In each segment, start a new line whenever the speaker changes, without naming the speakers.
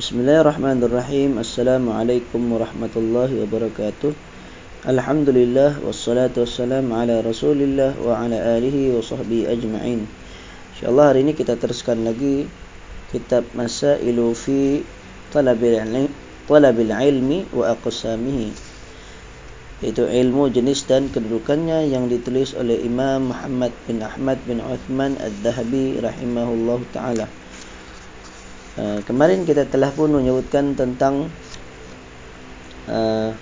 Bismillahirrahmanirrahim. Assalamualaikum warahmatullahi wabarakatuh. Alhamdulillah wassalatu wassalamu ala Rasulillah wa ala alihi wa sahbihi ajma'in. Insyaallah hari ini kita teruskan lagi kitab Masailu fi Talabil Ilmi, Talabil Ilmi wa Aqsamihi. Itu ilmu jenis dan kedudukannya yang ditulis oleh Imam Muhammad bin Ahmad bin Uthman Ad-Dahabi rahimahullahu taala. Uh, kemarin kita telah pun menyebutkan tentang uh,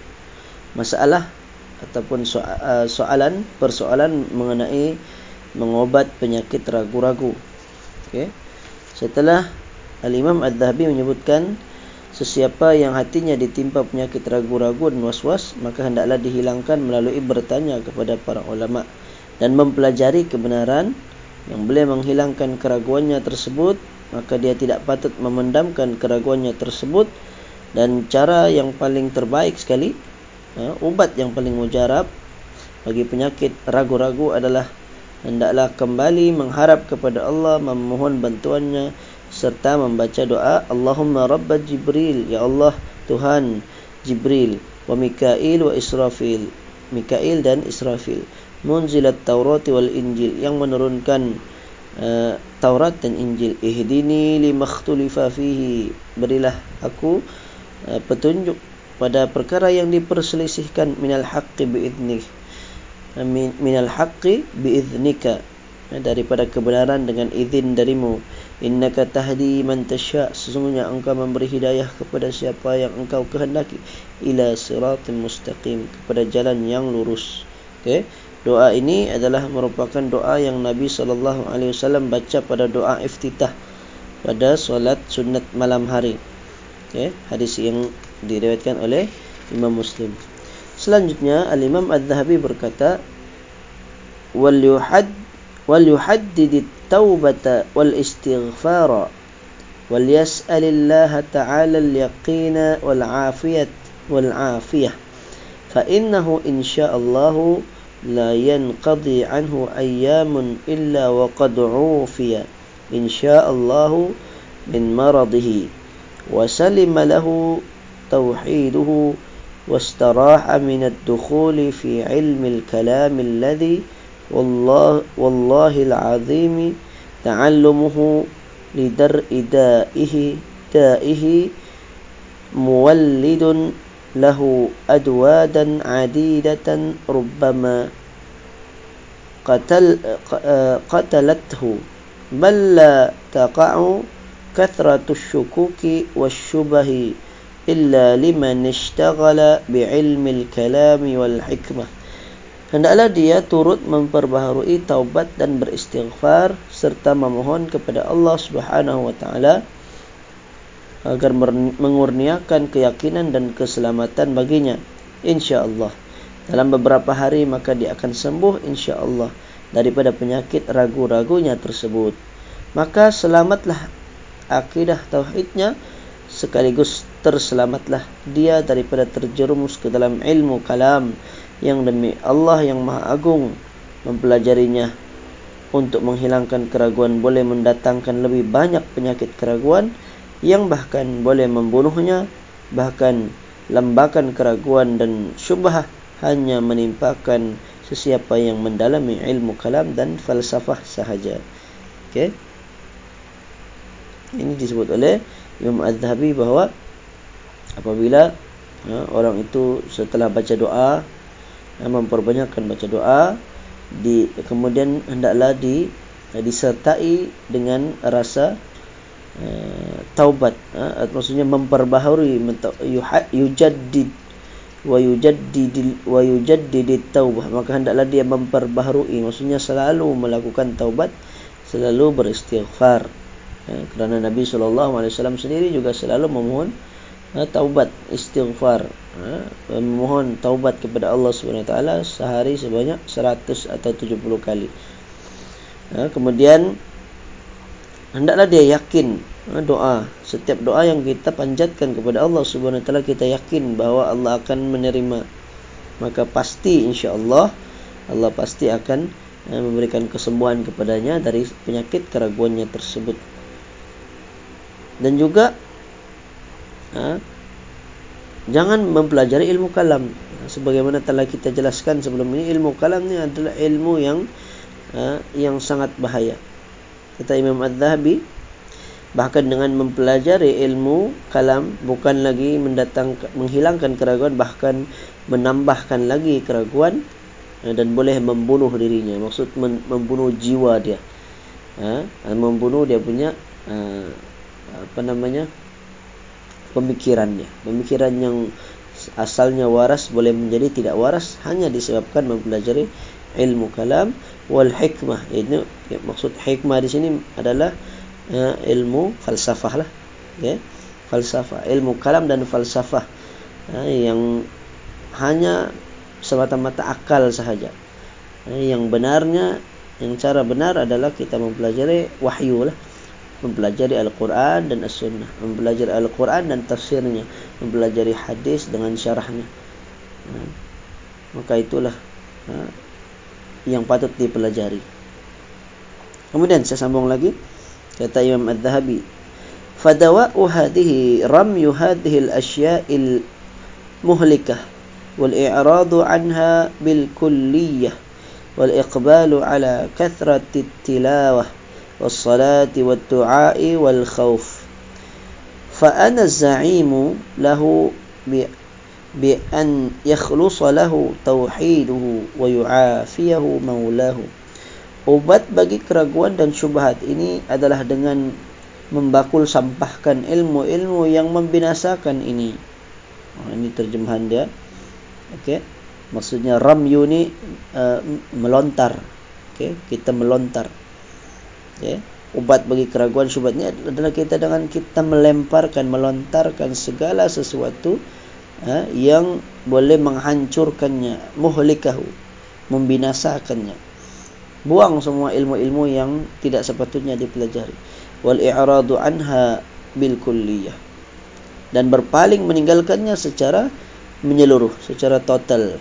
masalah ataupun uh, soalan persoalan mengenai mengobat penyakit ragu-ragu. Okay. Setelah Al-Imam Ad-Dhahabi menyebutkan sesiapa yang hatinya ditimpa penyakit ragu-ragu dan was-was maka hendaklah dihilangkan melalui bertanya kepada para ulama dan mempelajari kebenaran yang boleh menghilangkan keraguannya tersebut maka dia tidak patut memendamkan keraguannya tersebut. Dan cara yang paling terbaik sekali ya, ubat yang paling mujarab bagi penyakit ragu-ragu adalah hendaklah kembali mengharap kepada Allah memohon bantuannya serta membaca doa Allahumma rabb Jibril. Ya Allah Tuhan Jibril wa Mikail wa Israfil. Mikail dan Israfil. Munzilat Taurat wal Injil yang menurunkan uh, Taurat dan Injil. Ihdini limakhtulifa fihi. Berilah aku uh, petunjuk pada perkara yang diperselisihkan. Minal haqqi biiznik uh, minal haqqi biiznika daripada kebenaran dengan izin darimu. Innaka tahdi man tasya sesungguhnya engkau memberi hidayah kepada siapa yang engkau kehendaki. Ila siratal mustaqim. Kepada jalan yang lurus. Okey Doa ini adalah merupakan doa yang Nabi sallallahu alaihi wasallam baca pada doa iftitah pada solat sunat malam hari. Okey, hadis yang diriwayatkan oleh Imam Muslim. Selanjutnya Al-Imam Az-Zahabi berkata, "Wal yuhad wal yuhaddid at-taubata wal istighfara wal yas'alillah ta'ala al-yaqina wal 'afiyat wal 'afiyah." Fa innahu insyaallahu لا ينقضي عنه أيام إلا وقد عوفي إن شاء الله من مرضه وسلم له توحيده واستراح من الدخول في علم الكلام الذي والله, والله العظيم تعلمه لدرء دائه دائه مولد له أدوادا عديدة ربما قتل قتلته بل لا تقع كثرة الشكوك والشبه إلا لمن اشتغل بعلم الكلام والحكمة Hendaklah dia turut memperbaharui taubat dan beristighfar serta memohon kepada Allah Subhanahu wa taala agar mengurniakan keyakinan dan keselamatan baginya. Insyaallah. Dalam beberapa hari maka dia akan sembuh insyaallah daripada penyakit ragu-ragunya tersebut. Maka selamatlah akidah tauhidnya sekaligus terselamatlah dia daripada terjerumus ke dalam ilmu kalam yang demi Allah yang maha agung mempelajarinya. Untuk menghilangkan keraguan boleh mendatangkan lebih banyak penyakit keraguan yang bahkan boleh membunuhnya bahkan lembakan keraguan dan syubhah hanya menimpakan sesiapa yang mendalami ilmu kalam dan falsafah sahaja. Okey. Ini disebut oleh Imam Az-Zahabi bahawa apabila ya, orang itu setelah baca doa ya, memperbanyakkan baca doa di kemudian hendaklah di disertai dengan rasa Eh, taubat. Uh, maksudnya memperbaharui yujaddid wa yujaddid wa yujaddid taubah maka hendaklah dia memperbaharui maksudnya selalu melakukan taubat selalu beristighfar. Uh, kerana Nabi sallallahu alaihi wasallam sendiri juga selalu memohon uh, taubat istighfar. Uh, memohon taubat kepada Allah Subhanahu taala sehari sebanyak 100 atau 70 kali. Uh, kemudian hendaklah dia yakin ha, doa. Setiap doa yang kita panjatkan kepada Allah Subhanahu taala kita yakin bahawa Allah akan menerima. Maka pasti insya-Allah Allah pasti akan ha, memberikan kesembuhan kepadanya dari penyakit keraguannya tersebut. Dan juga ha, jangan mempelajari ilmu kalam. Sebagaimana telah kita jelaskan sebelum ini ilmu kalam ni adalah ilmu yang ha, yang sangat bahaya kata Imam Az-Zahabi bahkan dengan mempelajari ilmu kalam bukan lagi mendatang menghilangkan keraguan bahkan menambahkan lagi keraguan ha, dan boleh membunuh dirinya. Maksud membunuh jiwa dia. Ha, membunuh dia punya ha, apa namanya pemikirannya. Pemikiran yang asalnya waras boleh menjadi tidak waras hanya disebabkan mempelajari ilmu kalam wal hikmah. Ya, maksud hikmah di sini adalah uh, ilmu falsafah lah ya. Okay? falsafah ilmu kalam dan falsafah uh, yang hanya semata-mata akal sahaja. Uh, yang benarnya yang cara benar adalah kita mempelajari wahyu lah. Mempelajari Al-Quran dan As-Sunnah. Mempelajari Al-Quran dan tafsirnya. Mempelajari hadis dengan syarahnya. Ha. maka itulah ha, yang patut dipelajari kemudian saya sambung lagi kata Imam Al-Zahabi fadawa'u hadhihi ramyu hadhihi al-ashya'il muhlikah wal-i'radu anha bil-kulliyah wal-iqbalu ala kathrati tilawah والصلاة والدعاء والخوف فأنا الزعيم له بأن يخلص له توحيده ويعافيه مولاه Ubat bagi keraguan dan syubhat ini adalah dengan membakul sampahkan ilmu-ilmu yang membinasakan ini. Oh, ini terjemahan dia. Okey. Maksudnya ramyu ni uh, melontar. Okey, kita melontar ya, ubat bagi keraguan syubhat ini adalah kita dengan kita melemparkan melontarkan segala sesuatu ya, yang boleh menghancurkannya muhlikahu membinasakannya buang semua ilmu-ilmu yang tidak sepatutnya dipelajari wal i'radu anha bil kulliyah dan berpaling meninggalkannya secara menyeluruh secara total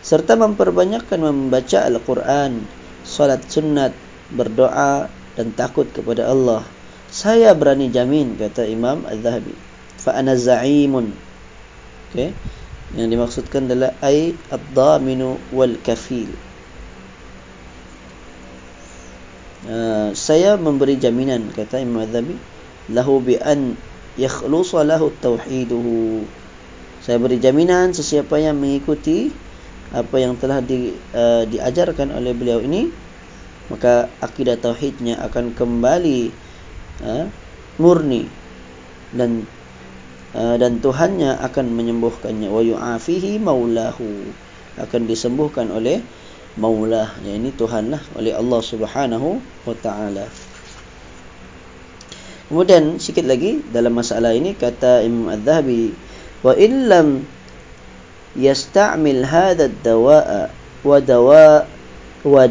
serta memperbanyakkan membaca Al-Quran, salat sunat, berdoa dan takut kepada Allah. Saya berani jamin kata Imam Az-Zahabi. Fa ana za'imun. Okey. Yang dimaksudkan adalah ai ad-daminu wal kafil. Uh, saya memberi jaminan kata Imam Az-Zahabi lahu bi an yakhlusa lahu tauhiduhu. Saya beri jaminan sesiapa yang mengikuti apa yang telah di, uh, diajarkan oleh beliau ini maka akidah tauhidnya akan kembali uh, murni dan Uh, dan Tuhannya akan menyembuhkannya. Wa yu'afihi maulahu. Akan disembuhkan oleh maulah ya ini Tuhanlah oleh Allah Subhanahu wa taala. Kemudian sikit lagi dalam masalah ini kata Imam Az-Zahabi wa in lam yasta'mil hadha ad-dawa'a wa dawa'a wa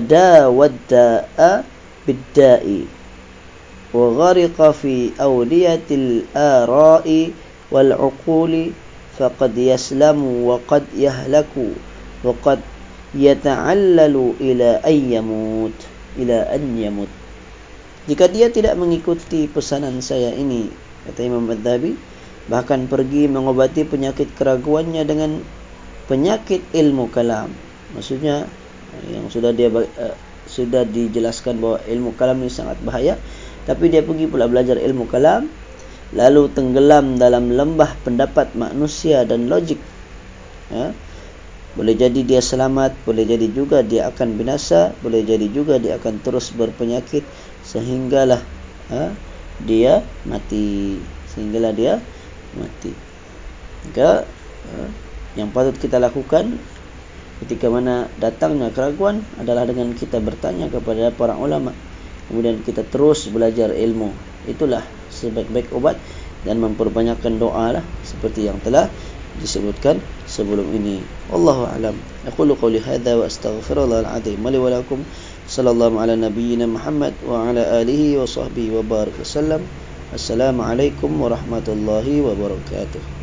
da'a wa da'a bid-da'i. وغرق في أولية الآراء والعقول فقد يسلم وقد يهلك وقد يتعلل إلى أن يموت إلى أن يموت jika dia tidak mengikuti pesanan saya ini kata Imam Al-Dhabi bahkan pergi mengobati penyakit keraguannya dengan penyakit ilmu kalam maksudnya yang sudah dia uh, sudah dijelaskan bahawa ilmu kalam ini sangat bahaya tapi dia pergi pula belajar ilmu kalam lalu tenggelam dalam lembah pendapat manusia dan logik. Ya. Boleh jadi dia selamat boleh jadi juga dia akan binasa boleh jadi juga dia akan terus berpenyakit sehinggalah ha, dia mati. Sehinggalah dia mati. Maka ha, yang patut kita lakukan ketika mana datangnya keraguan adalah dengan kita bertanya kepada para ulama kemudian kita terus belajar ilmu. Itulah sebaik-baik obat dan memperbanyakkan doa lah seperti yang telah disebutkan sebelum ini. Wallahu alam. Aqulu qawli hadha wa astaghfirullah alazim wa lakum sallallahu ala nabiyyina muhammad wa ala alihi wa sahbihi wa barik wasallam assalamu alaikum warahmatullahi wabarakatuh